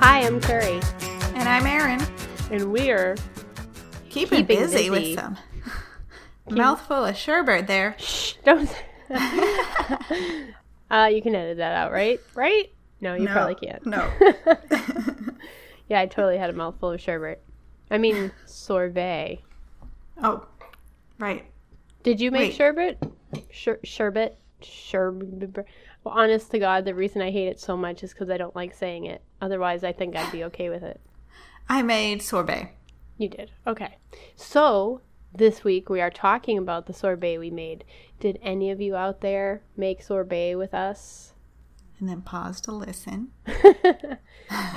Hi, I'm Carrie, And I'm Erin. and we're Keeping, Keeping busy, busy. with some mouthful of sherbet there. shh. Don't. uh, you can edit that out, right? Right? No, you no, probably can't. No. Yeah, I totally had a mouthful of sherbet. I mean sorbet. oh, right. Did you make Wait. sherbet? Sher- sherbet? Sherbet? Well, honest to God, the reason I hate it so much is because I don't like saying it. Otherwise, I think I'd be okay with it. I made sorbet. You did. Okay. So, this week we are talking about the sorbet we made. Did any of you out there make sorbet with us? And then pause to listen. I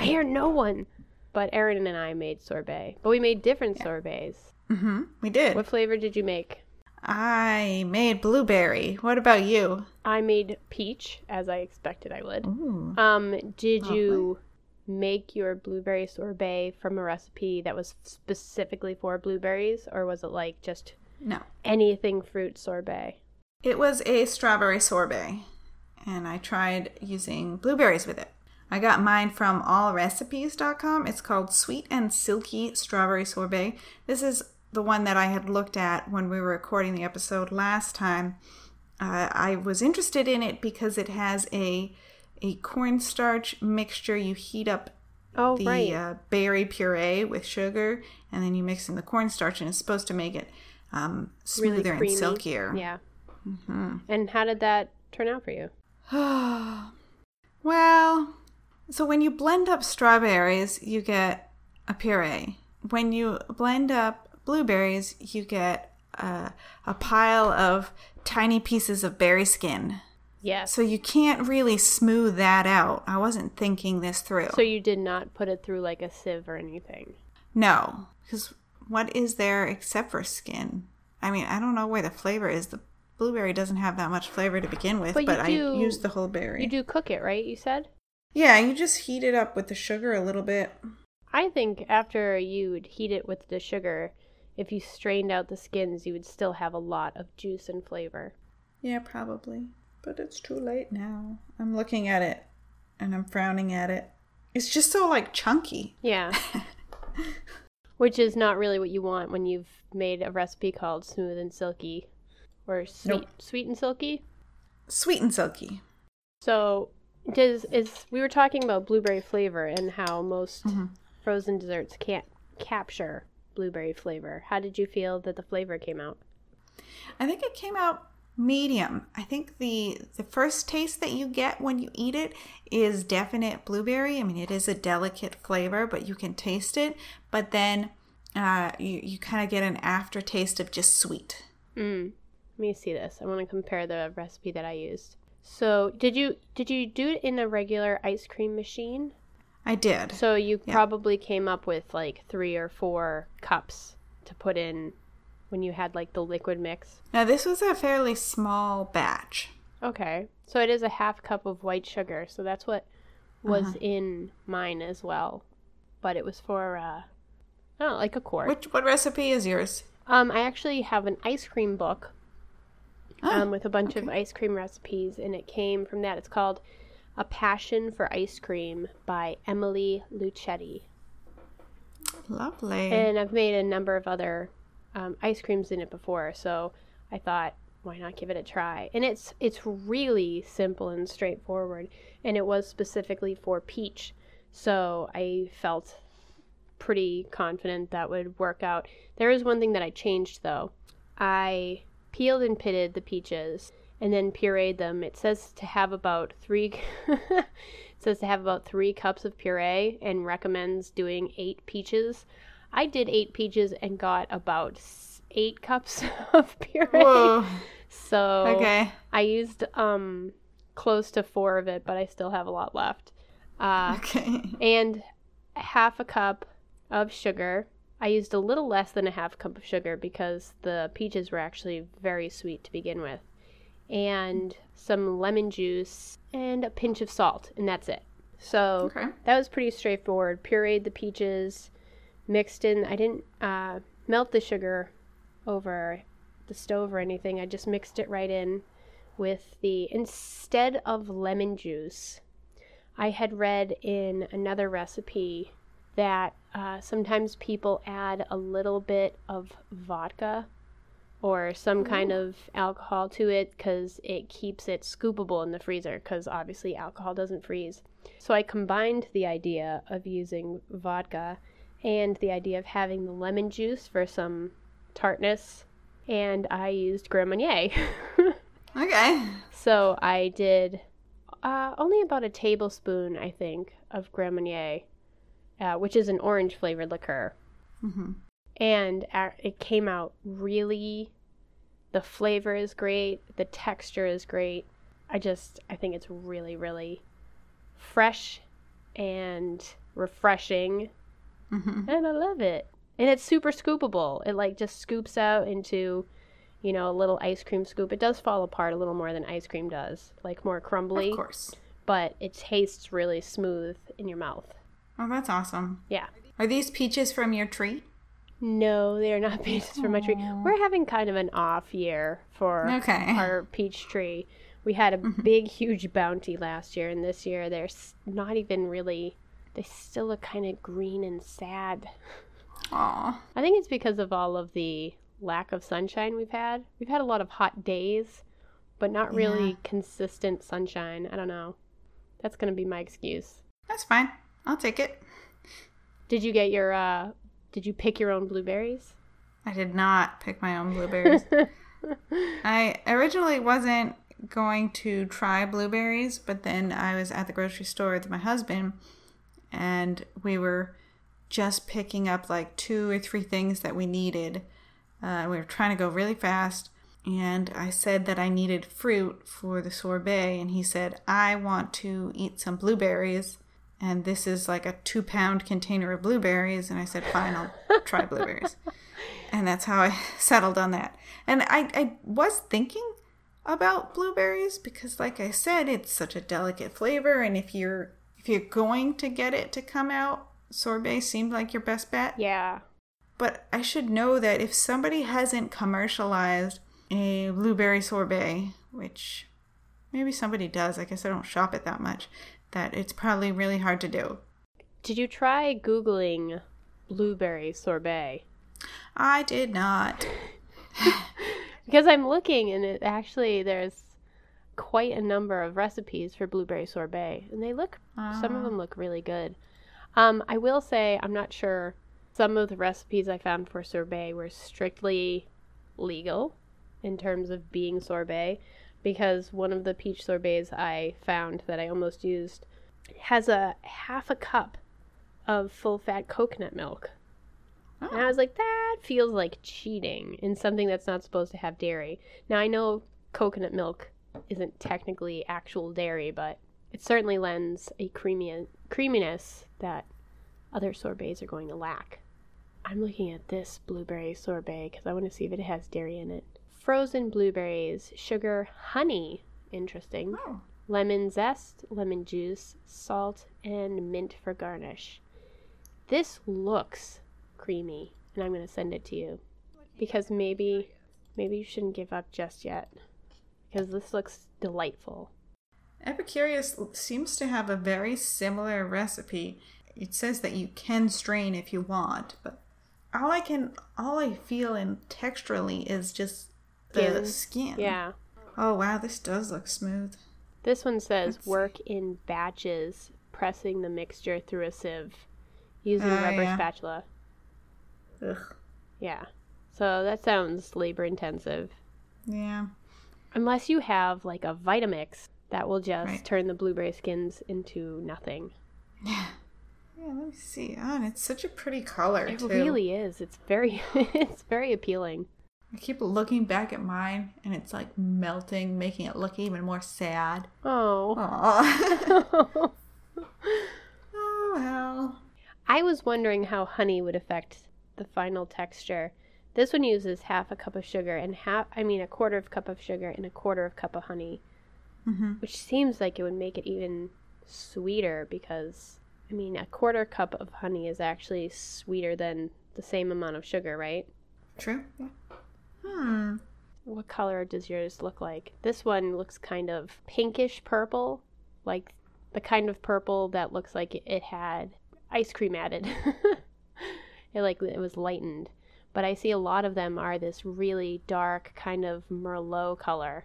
hear no one. But Erin and I made sorbet. But we made different sorbets. Mm-hmm. We did. What flavor did you make? I made blueberry. What about you? I made peach, as I expected I would. Ooh. Um, did you make your blueberry sorbet from a recipe that was specifically for blueberries, or was it like just No. anything fruit sorbet? It was a strawberry sorbet, and I tried using blueberries with it. I got mine from allrecipes.com. It's called Sweet and Silky Strawberry Sorbet. This is the one that I had looked at when we were recording the episode last time. Uh, I was interested in it because it has a a cornstarch mixture. You heat up Oh, the right. uh, berry puree with sugar, and then you mix in the cornstarch, and it's supposed to make it um, smoother creamy. and silkier. Yeah. Mm-hmm. And how did that turn out for you? well, so when you blend up strawberries, you get a puree. When you blend up blueberries, you get a, a pile of tiny pieces of berry skin. Yes. So you can't really smooth that out. I wasn't thinking this through. So you did not put it through like a sieve or anything. no, because what is there except for skin? I mean, I don't know where the flavor is. The blueberry doesn't have that much flavor to begin with, But but, you I do- used the whole berry. You do cook it, right? You said? Yeah, you just heat it up with the sugar a little bit. I think after you would heat it with the sugar, if you strained out the skins, you would still have a lot of juice and flavor. Yeah, probably. But it's too late now. I'm looking at it and I'm frowning at it. It's just so like chunky. Yeah. Which is not really what you want when you've made a recipe called smooth and silky or sweet Nope. sweet and silky. Sweet and silky. So, does is we were talking about blueberry flavor and how most Mhm. frozen desserts can't capture blueberry flavor. How did you feel that the flavor came out? I think it came out medium. I think the the first taste that you get when you eat it is definite blueberry. I mean, it is a delicate flavor, but you can taste it. But then uh, you you kind of get an aftertaste of just sweet. Mm. Let me see this. I want to compare the recipe that I used. So, did you did you do it in a regular ice cream machine? I did. So you Yeah. probably came up with like 3 or 4 cups to put in when you had like the liquid mix. Now this was a fairly small batch. Okay. So it is a half cup of white sugar. So that's what was in mine as well. But it was for uh I don't know, like a quart. Which what recipe is yours? Um I actually have an ice cream book Ah, um, with a bunch of ice cream recipes, and it came from that. It's called A Passion for Ice Cream by Emily Luchetti. lovely. And I've made a number of other um, ice creams in it before, so I thought, why not give it a try? And it's it's really simple and straightforward, and it was specifically for peach, so I felt pretty confident that would work out. There is one thing that I changed though. I peeled and pitted the peaches and then pureed them. It says to have about three. it says to have about three cups of puree and recommends doing eight peaches. I did eight peaches and got about eight cups of puree. Whoa. So Okay. I used um close to four of it, but I still have a lot left. Uh, Okay. and half a cup of sugar. I used a little less than a half cup of sugar because the peaches were actually very sweet to begin with. And some lemon juice and a pinch of salt, and that's it. So Okay. that was pretty straightforward. Pureed the peaches, mixed in. I didn't uh, melt the sugar over the stove or anything. I just mixed it right in with the instead of lemon juice. I had read in another recipe that uh, sometimes people add a little bit of vodka or some kind of alcohol to it because it keeps it scoopable in the freezer because obviously alcohol doesn't freeze. So I combined the idea of using vodka and the idea of having the lemon juice for some tartness, and I used Grand Marnier. Okay. so I did uh, only about a tablespoon, I think, of Grand Marnier, uh, which is an orange flavored liqueur. Mm-hmm. and it came out really the flavor is great the texture is great i just i think it's really really fresh and refreshing hmm and i love it and it's super scoopable it like just scoops out into you know a little ice cream scoop it does fall apart a little more than ice cream does like more crumbly Of course. but it tastes really smooth in your mouth Oh, that's awesome. yeah Are these peaches from your tree? No, they are not peaches from my tree. We're having kind of an off year for Okay. our peach tree. We had a big, huge bounty last year, and this year they're not even really. They still look kind of green and sad. Aw. I think it's because of all of the lack of sunshine we've had. We've had a lot of hot days, but not really Yeah. consistent sunshine. I don't know. That's going to be my excuse. That's fine. I'll take it. Did you get your, uh, did you pick your own blueberries? I did not pick my own blueberries. I originally wasn't going to try blueberries, but then I was at the grocery store with my husband and we were just picking up like two or three things that we needed. Uh, we were trying to go really fast, and I said that I needed fruit for the sorbet, and he said, I want to eat some blueberries. And this is like a two pound container of blueberries. And I said, fine, I'll try blueberries and that's how I settled on that. And I, I was thinking about blueberries because, like I said, it's such a delicate flavor, and if you're if you're going to get it to come out, sorbet seemed like your best bet. Yeah. But I should know that if somebody hasn't commercialized a blueberry sorbet, which maybe somebody does, I guess I don't shop it that much, that it's probably really hard to do. Did you try Googling blueberry sorbet? I did not. Because I'm looking and it actually there's quite a number of recipes for blueberry sorbet and they look some of Ah. them look really good. Um, I will say I'm not sure some of the recipes I found for sorbet were strictly legal in terms of being sorbet because one of the peach sorbets I found that I almost used has a half a cup of full fat coconut milk. And I Oh, was like, that feels like cheating in something that's not supposed to have dairy. Now, I know coconut milk isn't technically actual dairy, but it certainly lends a creamy creaminess that other sorbets are going to lack. I'm looking at this blueberry sorbet because I want to see if it has dairy in it. Frozen blueberries, sugar, honey. Interesting. oh. Lemon zest, lemon juice, salt, and mint for garnish. This looks creamy, and I'm going to send it to you because maybe maybe you shouldn't give up just yet because this looks delightful. Epicurious seems to have a very similar recipe. It says that you can strain if you want, but all I can, all I feel in texturally is just the Skin. skin. Yeah. Oh wow, this does look smooth. This one says Let's work in batches, pressing the mixture through a sieve using Oh, rubber yeah. spatula. Ugh. Yeah. So that sounds labor intensive. Yeah. Unless you have like a Vitamix that will just Right. turn the blueberry skins into nothing. Yeah. Yeah. Let me see. Oh, and it's such a pretty color. It too. really is. It's very it's very appealing. I keep looking back at mine, and it's like melting, making it look even more sad. Oh. Oh well. I was wondering how honey would affect the final texture. This one uses half a cup of sugar and half I mean a quarter of a cup of sugar and a quarter of a cup of honey, Mm-hmm. which seems like it would make it even sweeter because I mean a quarter cup of honey is actually sweeter than the same amount of sugar, right? True. Yeah. Hmm. What color does yours look like? This one looks kind of pinkish purple, like the kind of purple that looks like it had ice cream added. it like it was lightened. But I see a lot of them are this really dark kind of merlot color.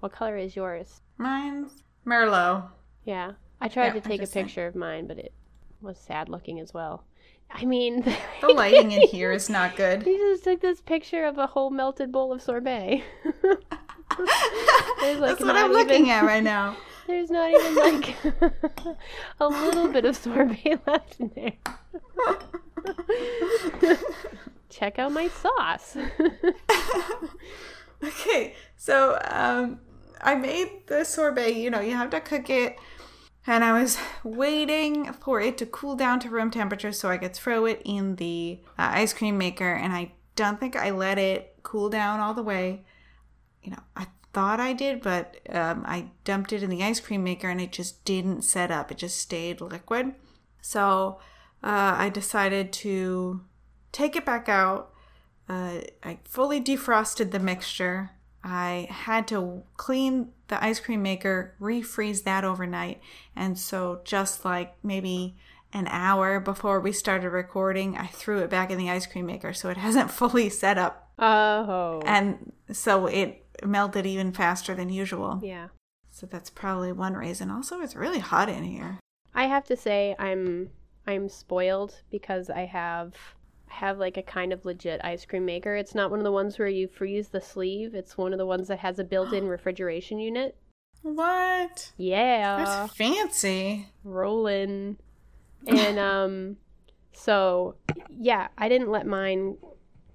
What color is yours? Mine's Merlot. Yeah. I tried Yeah, to take a picture of mine, but it was sad looking as well. I mean, The lighting in here is not good. He just took this picture of a whole melted bowl of sorbet. Like That's what I'm looking even- at right now. There's not even like a little bit of sorbet left in there. Check out my sauce. Okay, so um, I made the sorbet. You know, you have to cook it, and I was waiting for it to cool down to room temperature so I could throw it in the uh, ice cream maker. And I don't think I let it cool down all the way. You know, I thought I did, but um, I dumped it in the ice cream maker, and it just didn't set up. It just stayed liquid. So uh, I decided to take it back out. Uh, I fully defrosted the mixture. I had to clean the ice cream maker, refreeze that overnight. And so, just like maybe an hour before we started recording, I threw it back in the ice cream maker so it hasn't fully set up. Oh. And so it melted even faster than usual. yeah. So, that's probably one reason. Also, it's really hot in here. I have to say I'm I'm spoiled because I have have like a kind of legit ice cream maker. It's not one of the ones where you freeze the sleeve. It's one of the ones that has a built-in refrigeration unit. What? Yeah. That's fancy. rolling and um so yeah i didn't let mine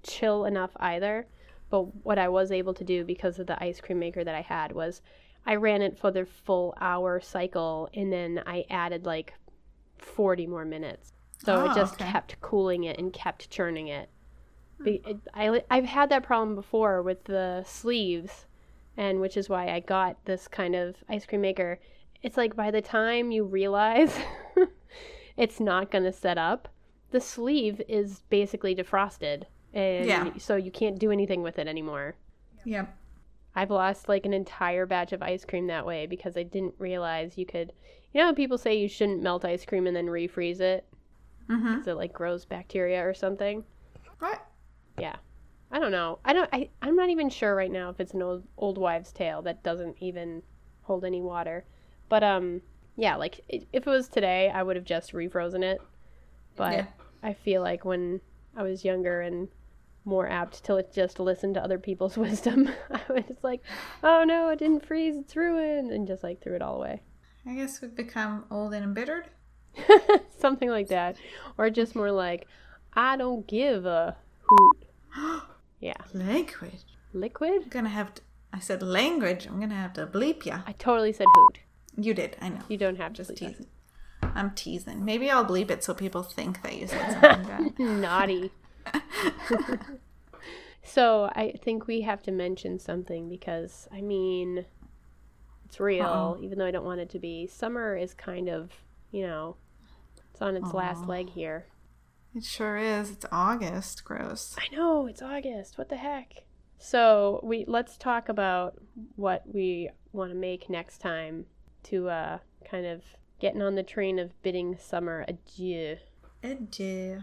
chill enough either but what i was able to do because of the ice cream maker that i had was i ran it for the full hour cycle and then i added like 40 more minutes so Oh, it just okay. kept cooling it and kept churning it hmm. it- I, i've had that problem before with the sleeves and which is why i got this kind of ice cream maker it's like by the time you realize it's not going to set up, the sleeve is basically defrosted. And Yeah. so you can't do anything with it anymore. Yep. I've lost like an entire batch of ice cream that way because I didn't realize you could. You know, people say you shouldn't melt ice cream and then refreeze it Mm-hmm. it like grows bacteria or something. What? Yeah, I don't know. I don't. I I'm not even sure right now if it's an old old wives' tale that doesn't even hold any water. But um, yeah, like i- if it was today, I would have just refrozen it. But Yeah. I feel like when I was younger and more apt to just listen to other people's wisdom, I was just like, oh no, it didn't freeze, it's ruined, and just like threw it all away. I guess we've become old and embittered. Something like that, or just more like, I don't give a hoot. Yeah, Language. liquid. I'm gonna have to. I said language. I'm gonna have to bleep ya. I totally said hoot. You did. I know. You don't have to Just bleep that. teasing. I'm teasing. Maybe I'll bleep it so people think that you said something bad. Naughty. so I think we have to mention something because I mean, it's real. Uh-oh. Even though I don't want it to be. Summer is kind of, you know, it's on its last leg here. It sure is. It's August. Gross. I know it's August. What the heck? So we let's talk about what we want to make next time to uh, kind of getting on the train of bidding summer adieu. Adieu.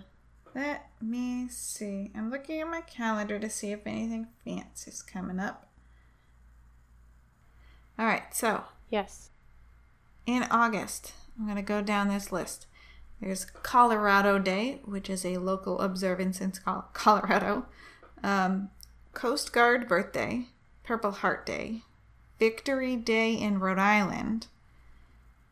Let me see. I'm looking at my calendar to see if anything fancy's coming up. All right. So Yes. in August, I'm going to go down this list. There's Colorado Day, which is a local observance in Colorado. Um, Coast Guard Birthday, Purple Heart Day, Victory Day in Rhode Island,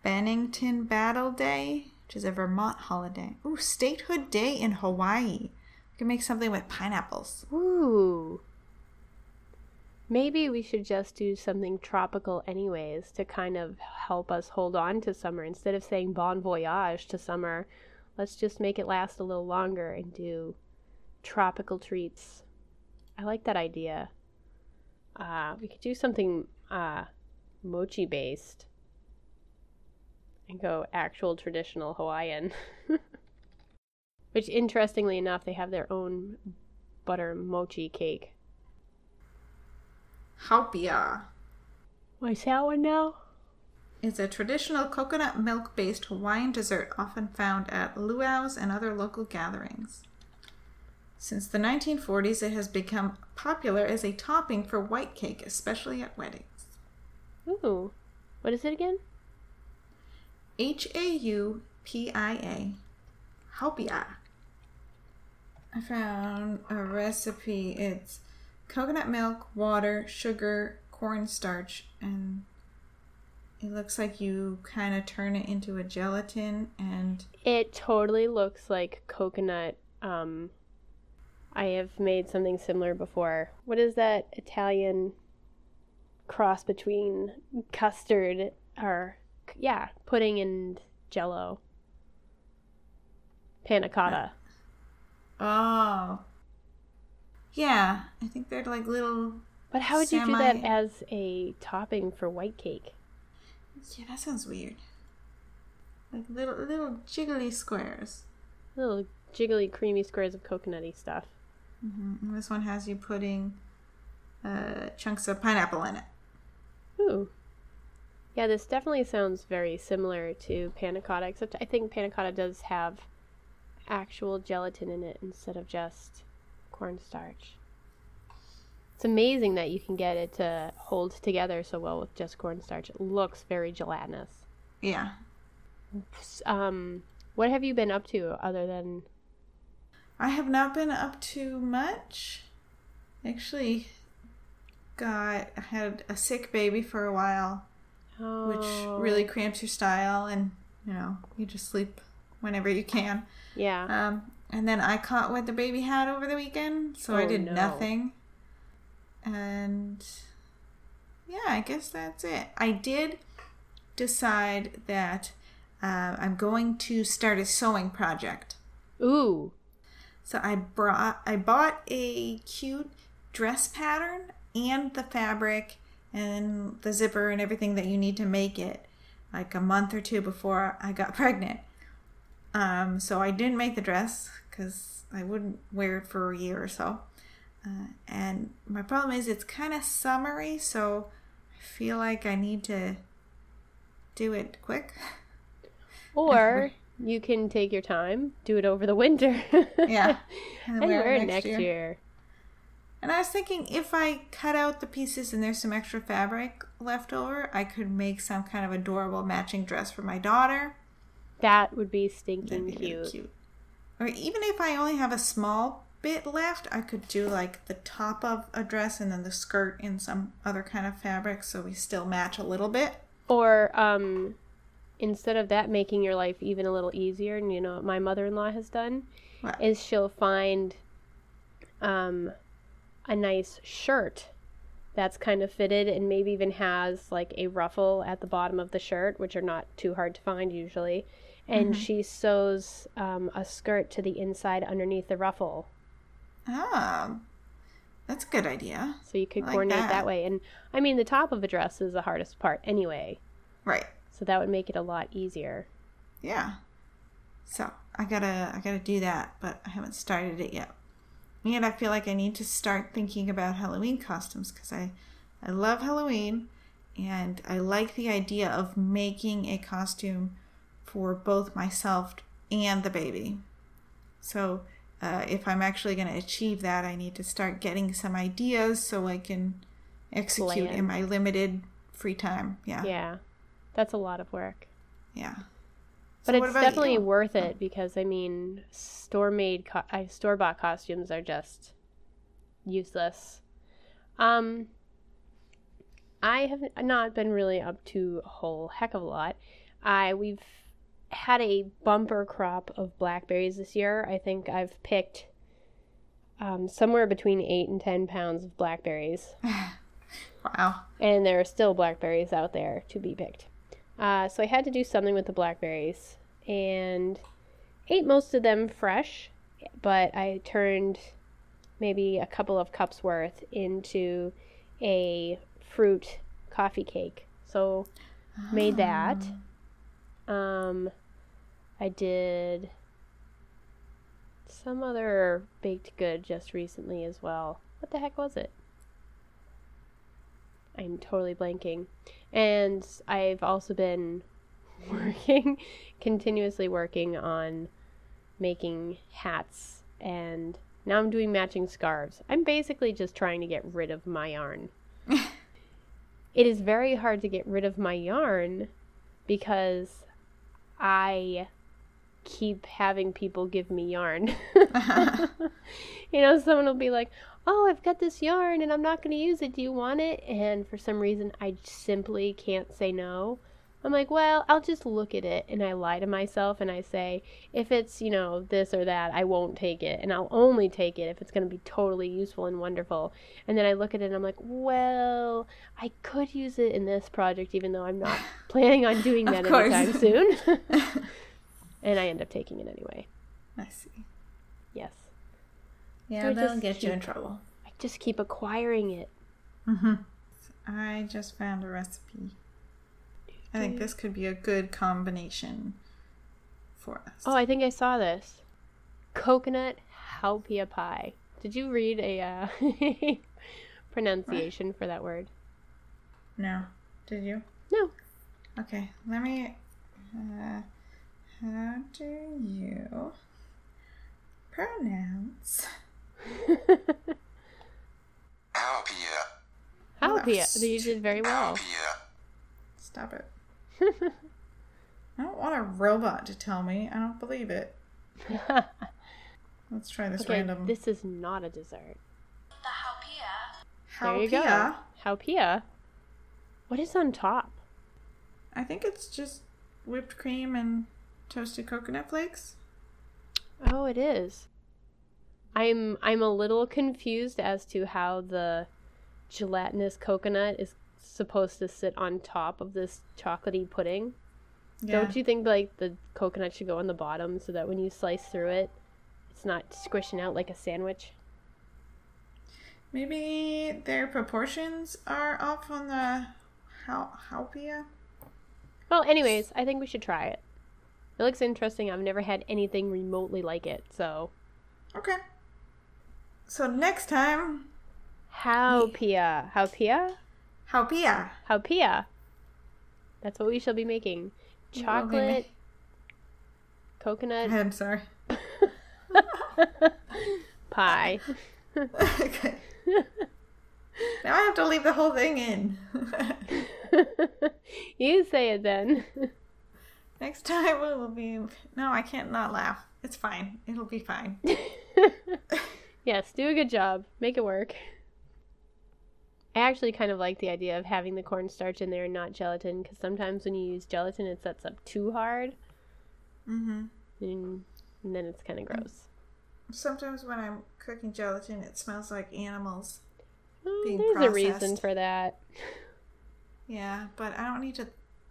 Bennington Battle Day, which is a Vermont holiday. Ooh, Statehood Day in Hawaii. We can make something with pineapples. Ooh. Maybe we should just do something tropical, anyways, to kind of help us hold on to summer. Instead of saying bon voyage to summer, let's just make it last a little longer and do tropical treats. I like that idea. Uh, we could do something uh, mochi based and go actual traditional Hawaiian. Which, interestingly enough, they have their own butter mochi cake. Haupia. What's that one now? is a traditional coconut milk based Hawaiian dessert often found at luau's and other local gatherings. Since the 1940s, it has become popular as a topping for white cake, especially at weddings. Ooh. What is it again? H A U P I A. Haupia. I found a recipe. It's coconut milk, water, sugar, cornstarch, and it looks like you kind of turn it into a gelatin and It totally looks like coconut. Um, I have made something similar before. What is that Italian cross between custard or yeah, pudding and jello? Panna cotta. oh. Yeah, I think they're like little But how would you do that as a topping for white cake? Yeah, that sounds weird. Like little little jiggly squares. Little jiggly, creamy squares of coconutty stuff. hmm And this one has you putting uh, chunks of pineapple in it. Ooh. Yeah, this definitely sounds very similar to panna cotta, except I think panna cotta does have actual gelatin in it instead of just cornstarch. It's amazing that you can get it to hold together so well with just cornstarch. It looks very gelatinous. Yeah. Um, what have you been up to other than I have not been up to much. Actually, got I had a sick baby for a while, oh, which really cramps your style, and you know you just sleep whenever you can. yeah Um, and then I caught what the baby had over the weekend, so I Oh, did no. nothing. And yeah, I guess that's it. I did decide that uh, I'm going to start a sewing project. ooh So I brought I bought a cute dress pattern and the fabric and the zipper and everything that you need to make it like a month or two before I got pregnant. Um, so I didn't make the dress because I wouldn't wear it for a year or so. Uh, and my problem is it's kind of summery, so I feel like I need to do it quick. or you can take your time do it over the winter Yeah. and then wear it next year. And I was thinking if I cut out the pieces and there's some extra fabric left over, I could make some kind of adorable matching dress for my daughter. That would be stinking be cute. cute. Or even if I only have a small bit left, I could do like the top of a dress and then the skirt in some other kind of fabric so we still match a little bit. Or um, instead of that, making your life even a little easier, and you know what my mother-in-law has done What? is she'll find um, a nice shirt that's kind of fitted and maybe even has like a ruffle at the bottom of the shirt, which are not too hard to find usually. And she sews um, a skirt to the inside underneath the ruffle. Ah, that's a good idea. So you could like coordinate that. that way. And I mean, the top of a dress is the hardest part anyway. Right. So that would make it a lot easier. Yeah. So I gotta I gotta do that, but I haven't started it yet. And I feel like I need to start thinking about Halloween costumes because I I love Halloween and I like the idea of making a costume for both myself and the baby. So uh, if I'm actually going to achieve that, I need to start getting some ideas so I can execute Plan. in my limited free time. Yeah. Yeah. That's a lot of work. Yeah. But So it's definitely you? worth it because I mean, store made, co- store bought costumes are just useless. Um, I have not been really up to a whole heck of a lot. I we've had a bumper crop of blackberries this year. I think I've picked um, somewhere between eight and ten pounds of blackberries Wow. and there are still blackberries out there to be picked. Uh, so I had to do something with the blackberries and ate most of them fresh, but I turned maybe a couple of cups worth into a fruit coffee cake. So made that. Um, I did some other baked good just recently as well. What the heck was it? I'm totally blanking. And I've also been working, continuously working on making hats and now I'm doing matching scarves. I'm basically just trying to get rid of my yarn. it is very hard to get rid of my yarn because I keep having people give me yarn. you know, someone will be like, "Oh, I've got this yarn and I'm not going to use it. Do you want it?" And for some reason, I simply can't say no. I'm like, well, I'll just look at it and I lie to myself and I say, if it's, you know, this or that, I won't take it. And I'll only take it if it's going to be totally useful and wonderful. And then I look at it and I'm like, well, I could use it in this project even though I'm not planning on doing that anytime soon. And I end up taking it anyway. I see. Yes. Yeah, so that'll get keep, you in trouble. I just keep acquiring it. Mm-hmm. I just found a recipe I think this could be a good combination for us. Oh, I think I saw this. Coconut haupia pie. Did you read a uh, pronunciation what? for that word? No. Did you? No. Okay, let me. Uh, how do you pronounce? Haupia. Haupia. You did very well. Haupia. Stop it. I don't want a robot to tell me. I don't believe it. Let's try this okay, random. This is not a dessert. The haupia. There you go. Haupia. What is on top? I think it's just whipped cream and toasted coconut flakes. Oh, it is. I'm I'm a little confused as to how the gelatinous coconut is supposed to sit on top of this chocolatey pudding. Yeah. Don't you think like the coconut should go on the bottom so that when you slice through it, it's not squishing out like a sandwich? Maybe their proportions are off on the how haupia. Well, anyways, I think we should try it. It looks interesting. I've never had anything remotely like it, so. Okay. So next time. How Pia? How Pia? How Pia? How Pia? That's what we shall be making. Chocolate, coconut. I'm sorry. pie. okay. Now I have to leave the whole thing in. you say it then. Next time it will be. No, I can't not laugh. It's fine. It'll be fine. yes, do a good job. Make it work. I actually kind of like the idea of having the cornstarch in there and not gelatin because sometimes when you use gelatin, it sets up too hard. Mm-hmm. And, and then it's kind of gross. Sometimes when I'm cooking gelatin, it smells like animals. Being there's processed. a reason for that. Yeah, but I don't need to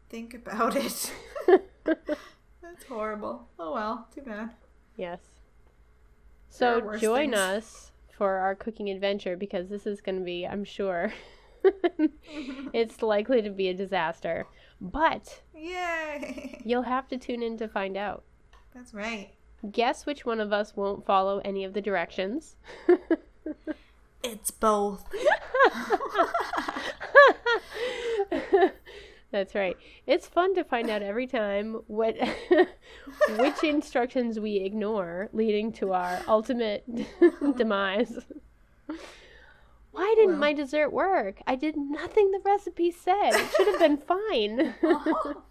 think about it. That's horrible. Oh well, too bad. Yes. So join things. us for our cooking adventure because this is going to be, I'm sure, it's likely to be a disaster. But yay! You'll have to tune in to find out. That's right. Guess which one of us won't follow any of the directions? it's both. That's right. It's fun to find out every time what which instructions we ignore leading to our ultimate demise. Why didn't well. my dessert work? I did nothing the recipe said. It should have been fine. oh.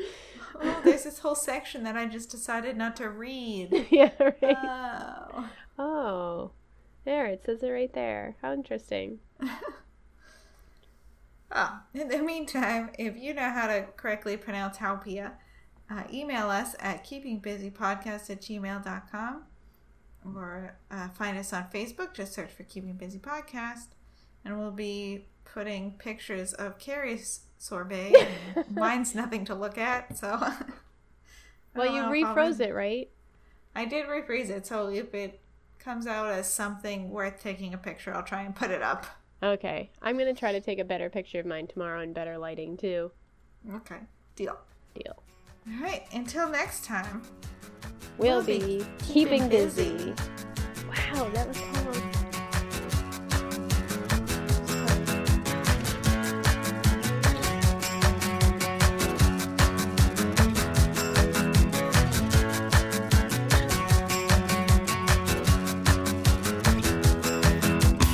oh, there's this whole section that I just decided not to read. yeah, right. Oh. oh. There, it says it right there. How interesting. Oh, in the meantime, if you know how to correctly pronounce Haupia, uh, email us at keepingbusypodcast at gmail.com or uh, find us on Facebook. Just search for Keeping Busy Podcast. And we'll be putting pictures of Carrie's sorbet. mine's nothing to look at, so. well, you refroze it, right? I did refreeze it, so if it comes out as something worth taking a picture, I'll try and put it up. Okay. I'm going to try to take a better picture of mine tomorrow in better lighting, too. Okay. Deal. Deal. All right. Until next time, we'll, we'll be, keeping, keeping busy. busy. Wow, that was almost.